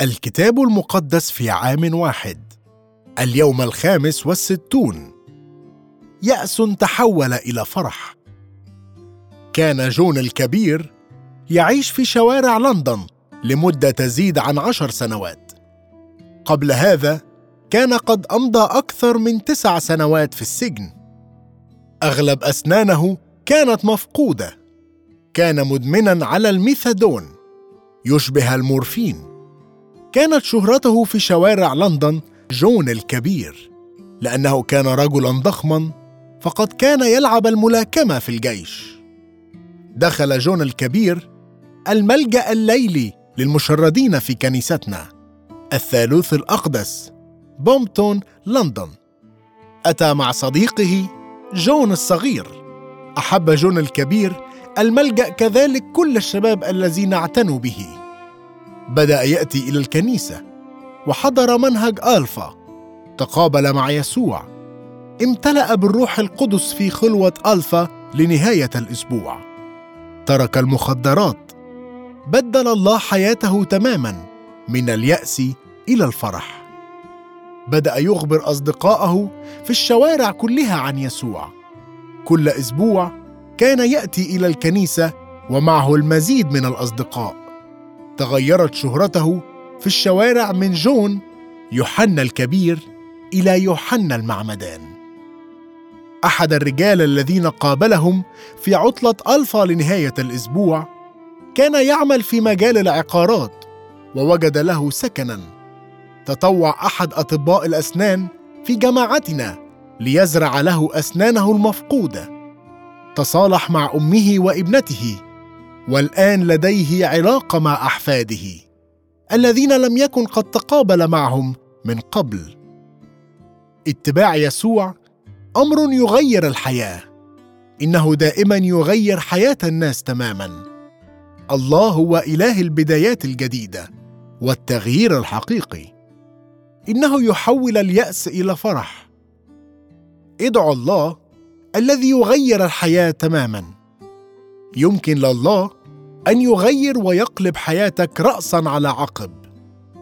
الكتاب المقدس في عام واحد. اليوم الخامس والستون. يأس تحول إلى فرح. كان جون الكبير يعيش في شوارع لندن لمدة تزيد عن عشر سنوات. قبل هذا كان قد أمضى أكثر من تسع سنوات في السجن. أغلب أسنانه كانت مفقودة. كان مدمنا على الميثادون. يشبه المورفين. كانت شهرته في شوارع لندن جون الكبير. لأنه كان رجلا ضخما فقد كان يلعب الملاكمة في الجيش. دخل جون الكبير الملجأ الليلي للمشردين في كنيستنا الثالوث الأقدس بومبتون لندن. أتى مع صديقه جون الصغير. أحب جون الكبير الملجأ كذلك كل الشباب الذين اعتنوا به. بدأ يأتي إلى الكنيسة وحضر منهج آلفا تقابل مع يسوع امتلأ بالروح القدس في خلوة آلفا لنهاية الأسبوع. ترك المخدرات بدل الله حياته تماما من اليأس إلى الفرح. بدأ يخبر اصدقائه في الشوارع كلها عن يسوع. كل أسبوع كان يأتي إلى الكنيسة ومعه المزيد من الأصدقاء. تغيرت شهرته في الشوارع من جون يوحنا الكبير إلى يوحنا المعمدان. أحد الرجال الذين قابلهم في عطلة ألفا لنهاية الأسبوع كان يعمل في مجال العقارات ووجد له سكنا. تطوع أحد أطباء الأسنان في جماعتنا ليزرع له أسنانه المفقودة. تصالح مع أمه وابنته والآن لديه علاقه مع أحفاده الذين لم يكن قد تقابل معهم من قبل. اتباع يسوع أمر يغير الحياة إنه دائما يغير حياة الناس تماما. الله هو إله البدايات الجديدة والتغيير الحقيقي. إنه يحول اليأس إلى فرح. ادعوا الله الذي يغير الحياة تماما. يمكن لله أن يغير ويقلب حياتك راسا على عقب.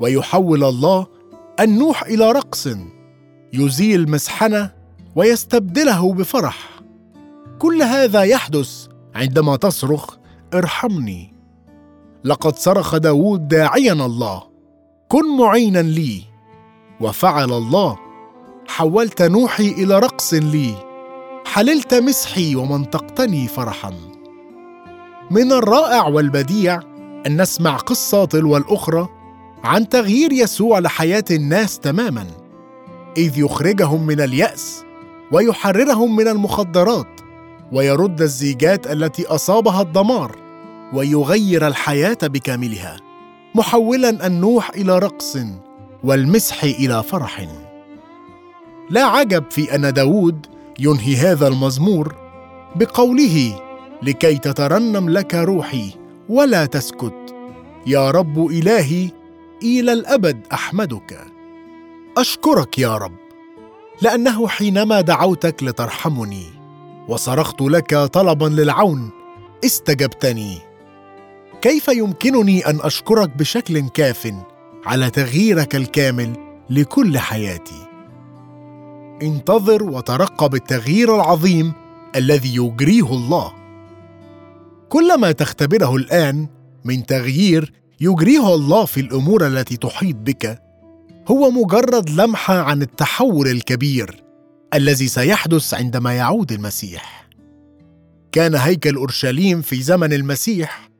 ويحول الله النوح إلى رقص يزيل مسحنه ويستبدله بفرح. كل هذا يحدث عندما تصرخ ارحمني لقد صرخ داود داعيا الله كن معينا لي وفعل الله حولت نوحي إلى رقص لي حللت مسحي ومنطقتني فرحا من الرائع والبديع أن نسمع قصة تلو الأخرى عن تغيير يسوع لحياة الناس تماما إذ يخرجهم من اليأس ويحررهم من المخدرات ويرد الزيجات التي أصابها الدمار ويغير الحياة بكاملها محولا النوح إلى رقص والمسح إلى فرح. لا عجب في أن داود ينهي هذا المزمور بقوله لكي تترنم لك روحي ولا تسكت. يا رب إلهي إلى الأبد أحمدك. أشكرك يا رب لأنه حينما دعوتك لترحمني وصرخت لك طلبا للعون استجبتني. كيف يمكنني أن أشكرك بشكل كاف على تغييرك الكامل لكل حياتي؟ انتظر وترقب التغيير العظيم الذي يجريه الله. كل ما تختبره الآن من تغيير يجريه الله في الأمور التي تحيط بك هو مجرد لمحة عن التحول الكبير الذي سيحدث عندما يعود المسيح. كان هيكل أورشليم في زمن المسيح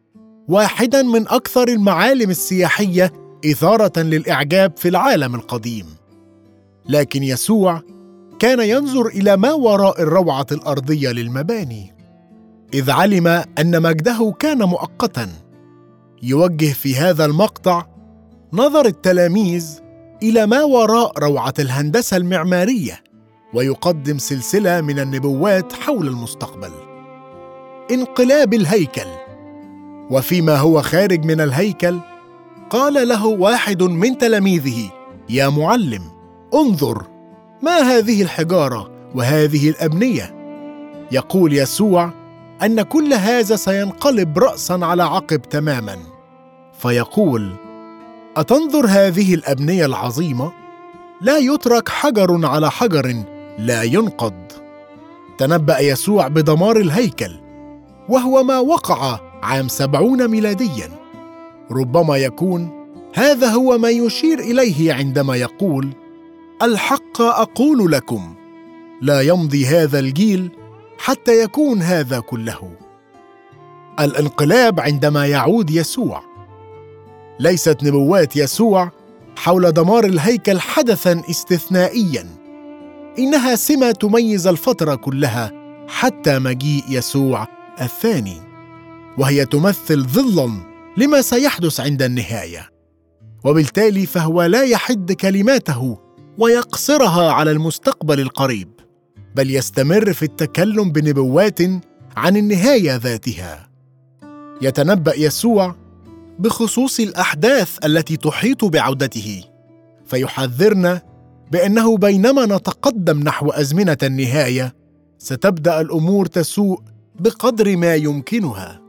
واحدا من أكثر المعالم السياحية إثارة للإعجاب في العالم القديم. لكن يسوع كان ينظر إلى ما وراء الروعة الأرضية للمباني. إذ علم أن مجده كان مؤقتا. يوجه في هذا المقطع نظر التلاميذ إلى ما وراء روعة الهندسة المعمارية ويقدم سلسلة من النبوات حول المستقبل. انقلاب الهيكل. وفيما هو خارج من الهيكل قال له واحد من تلاميذه يا معلم انظر ما هذه الحجارة وهذه الأبنية؟ يقول يسوع أن كل هذا سينقلب راسا على عقب تماما. فيقول أتنظر هذه الأبنية العظيمة؟ لا يترك حجر على حجر لا ينقض. تنبأ يسوع بدمار الهيكل وهو ما وقع عام سبعون ميلاديا. ربما يكون هذا هو ما يشير إليه عندما يقول الحق أقول لكم لا يمضي هذا الجيل حتى يكون هذا كله. الانقلاب عندما يعود يسوع. ليست نبوات يسوع حول دمار الهيكل حدثا استثنائيا. إنها سمة تميز الفترة كلها حتى مجيء يسوع الثاني. وهي تمثل ظلا لما سيحدث عند النهاية. وبالتالي فهو لا يحد كلماته ويقصرها على المستقبل القريب. بل يستمر في التكلم بنبوات عن النهاية ذاتها. يتنبأ يسوع بخصوص الأحداث التي تحيط بعودته فيحذرنا بأنه بينما نتقدم نحو أزمنة النهاية ستبدأ الأمور تسوء بقدر ما يمكنها.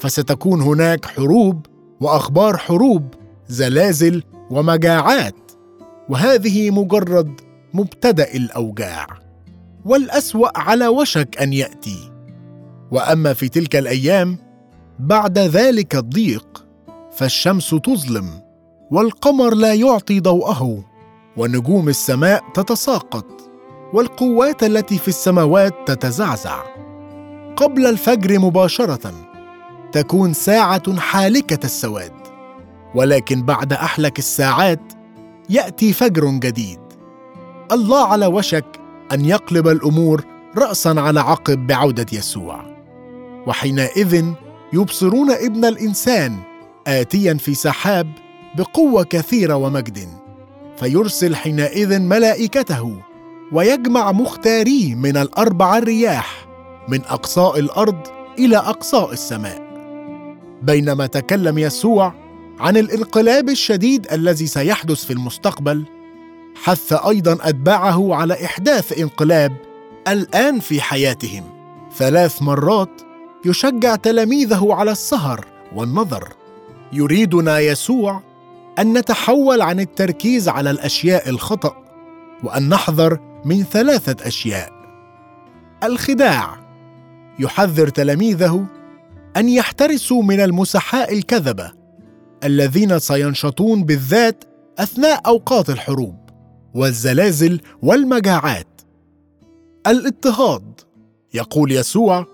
فستكون هناك حروب وأخبار حروب زلازل ومجاعات وهذه مجرد مبتدأ الأوجاع. والأسوأ على وشك أن يأتي. وأما في تلك الأيام بعد ذلك الضيق فالشمس تظلم والقمر لا يعطي ضوءه ونجوم السماء تتساقط والقوات التي في السماوات تتزعزع. قبل الفجر مباشرة تكون ساعة حالكة السواد ولكن بعد أحلك الساعات يأتي فجر جديد. الله على وشك أن يقلب الأمور راسا على عقب بعودة يسوع. وحينئذ يبصرون ابن الإنسان اتيا في سحاب بقوة كثيرة ومجد. فيرسل حينئذ ملائكته ويجمع مختاريه من الأربع الرياح من أقصاء الأرض إلى أقصاء السماء. بينما تكلم يسوع عن الانقلاب الشديد الذي سيحدث في المستقبل حث أيضا أتباعه على إحداث انقلاب الآن في حياتهم. ثلاث مرات يشجع تلاميذه على السهر والنظر. يريدنا يسوع أن نتحول عن التركيز على الأشياء الخطأ وأن نحذر من ثلاثة أشياء. الخداع. يحذر تلاميذه أن يحترسوا من المسحاء الكذبة الذين سينشطون بالذات أثناء أوقات الحروب. والزلازل والمجاعات. الاضطهاد. يقول يسوع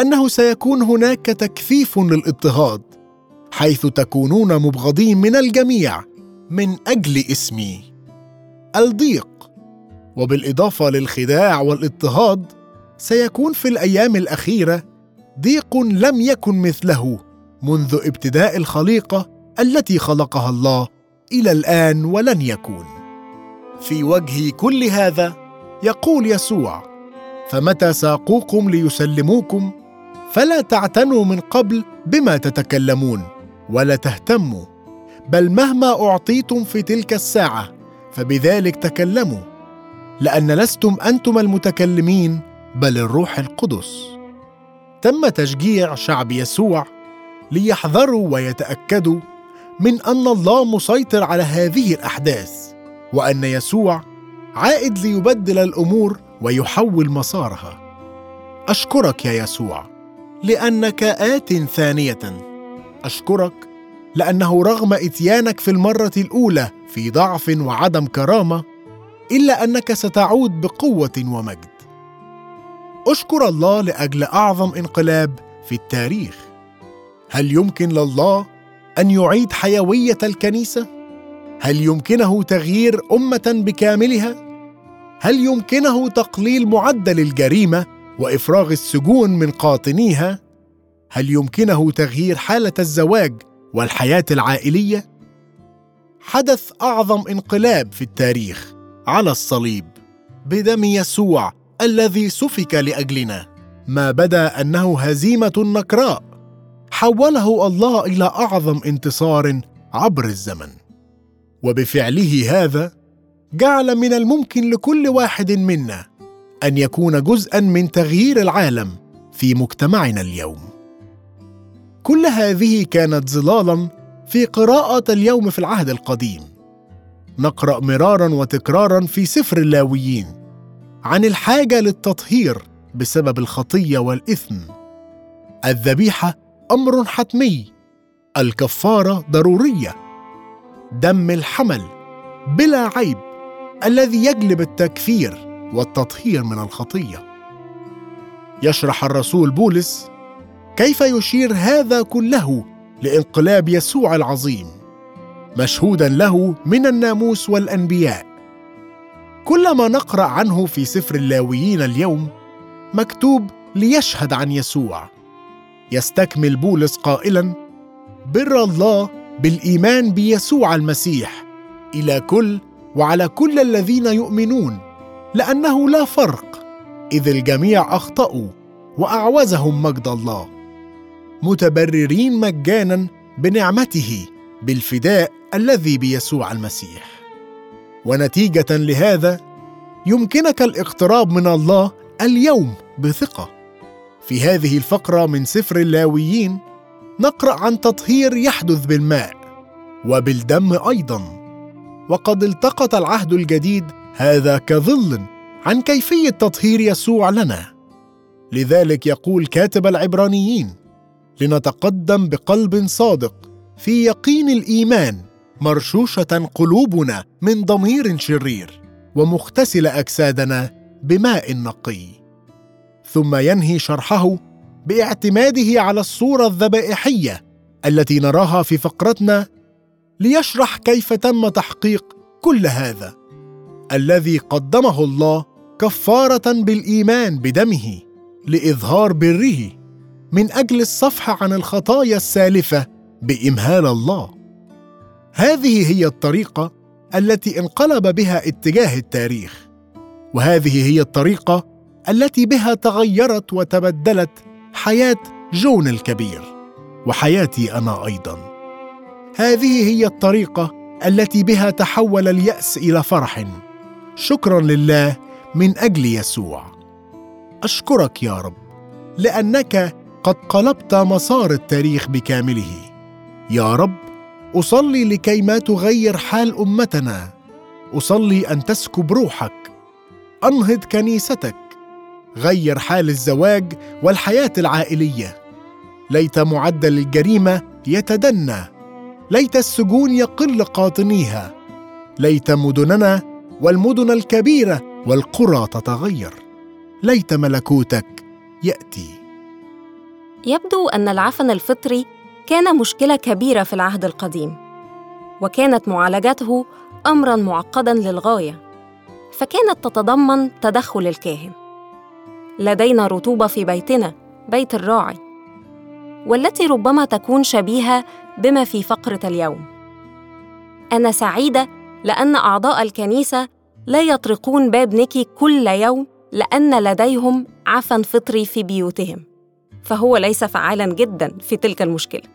أنه سيكون هناك تكثيف للاضطهاد حيث تكونون مبغضين من الجميع من أجل اسمي. الضيق. وبالإضافة للخداع والاضطهاد سيكون في الأيام الأخيرة ضيق لم يكن مثله منذ ابتداء الخليقة التي خلقها الله إلى الآن ولن يكون. في وجه كل هذا يقول يسوع فمتى ساقوكم ليسلموكم؟ فلا تعتنوا من قبل بما تتكلمون ولا تهتموا بل مهما أعطيتم في تلك الساعة فبذلك تكلموا لأن لستم أنتم المتكلمين بل الروح القدس. تم تشجيع شعب يسوع ليحذروا ويتأكدوا من أن الله مسيطر على هذه الأحداث. وأن يسوع عائد ليبدل الأمور ويحول مسارها. أشكرك يا يسوع لأنك آت ثانية. أشكرك لأنه رغم إتيانك في المرة الأولى في ضعف وعدم كرامة إلا أنك ستعود بقوة ومجد. أشكر الله لأجل أعظم انقلاب في التاريخ. هل يمكن لله أن يعيد حيوية الكنيسة؟ هل يمكنه تغيير أمة بكاملها؟ هل يمكنه تقليل معدل الجريمة وإفراغ السجون من قاطنيها؟ هل يمكنه تغيير حالة الزواج والحياة العائلية؟ حدث أعظم انقلاب في التاريخ على الصليب بدم يسوع الذي سفك لأجلنا. ما بدأ أنه هزيمة نكراء حوله الله إلى أعظم انتصار عبر الزمن. وبفعله هذا جعل من الممكن لكل واحد منا أن يكون جزءا من تغيير العالم في مجتمعنا اليوم. كل هذه كانت ظلالا في قراءة اليوم في العهد القديم. نقرأ مرارا وتكرارا في سفر اللاويين عن الحاجة للتطهير بسبب الخطية والإثم. الذبيحة أمر حتمي الكفارة ضرورية. دم الحمل بلا عيب الذي يجلب التكفير والتطهير من الخطية. يشرح الرسول بولس كيف يشير هذا كله لانقلاب يسوع العظيم مشهودا له من الناموس والأنبياء. كل ما نقرأ عنه في سفر اللاويين اليوم مكتوب ليشهد عن يسوع. يستكمل بولس قائلا بر الله بالإيمان بيسوع المسيح. إلى كل وعلى كل الذين يؤمنون لأنه لا فرق إذ الجميع أخطأوا وأعوزهم مجد الله. متبررين مجانا بنعمته بالفداء الذي بيسوع المسيح. ونتيجة لهذا يمكنك الاقتراب من الله اليوم بثقة. في هذه الفقرة من سفر اللاويين نقرأ عن تطهير يحدث بالماء وبالدم أيضا. وقد التقط العهد الجديد هذا كظل عن كيفية تطهير يسوع لنا. لذلك يقول كاتب العبرانيين لنتقدم بقلب صادق في يقين الإيمان مرشوشة قلوبنا من ضمير شرير ومغتسل أجسادنا بماء نقي. ثم ينهي شرحه باعتماده على الصورة الذبائحية التي نراها في فقرتنا ليشرح كيف تم تحقيق كل هذا. الذي قدمه الله كفارة بالإيمان بدمه لإظهار بره من أجل الصفح عن الخطايا السالفة بإمهال الله. هذه هي الطريقة التي انقلب بها اتجاه التاريخ وهذه هي الطريقة التي بها تغيرت وتبدلت حياة جون الكبير وحياتي أنا أيضا. هذه هي الطريقة التي بها تحول اليأس إلى فرح. شكرا لله من أجل يسوع. أشكرك يا رب لأنك قد قلبت مسار التاريخ بكامله. يا رب أصلي لكي ما تغير حال أمتنا. أصلي أن تسكب روحك. أنهض كنيستك. غير حال الزواج والحياة العائلية. ليت معدل الجريمة يتدنى. ليت السجون يقل قاطنيها. ليت مدننا والمدن الكبيرة والقرى تتغير. ليت ملكوتك يأتي. يبدو أن العفن الفطري كان مشكلة كبيرة في العهد القديم وكانت معالجته امرا معقدا للغاية فكانت تتضمن تدخل الكاهن. لدينا رطوبة في بيتنا بيت الراعي والتي ربما تكون شبيهة بما في فقرة اليوم. أنا سعيدة لأن أعضاء الكنيسة لا يطرقون باب نيكي كل يوم لأن لديهم عفن فطري في بيوتهم فهو ليس فعالا جدا في تلك المشكلة.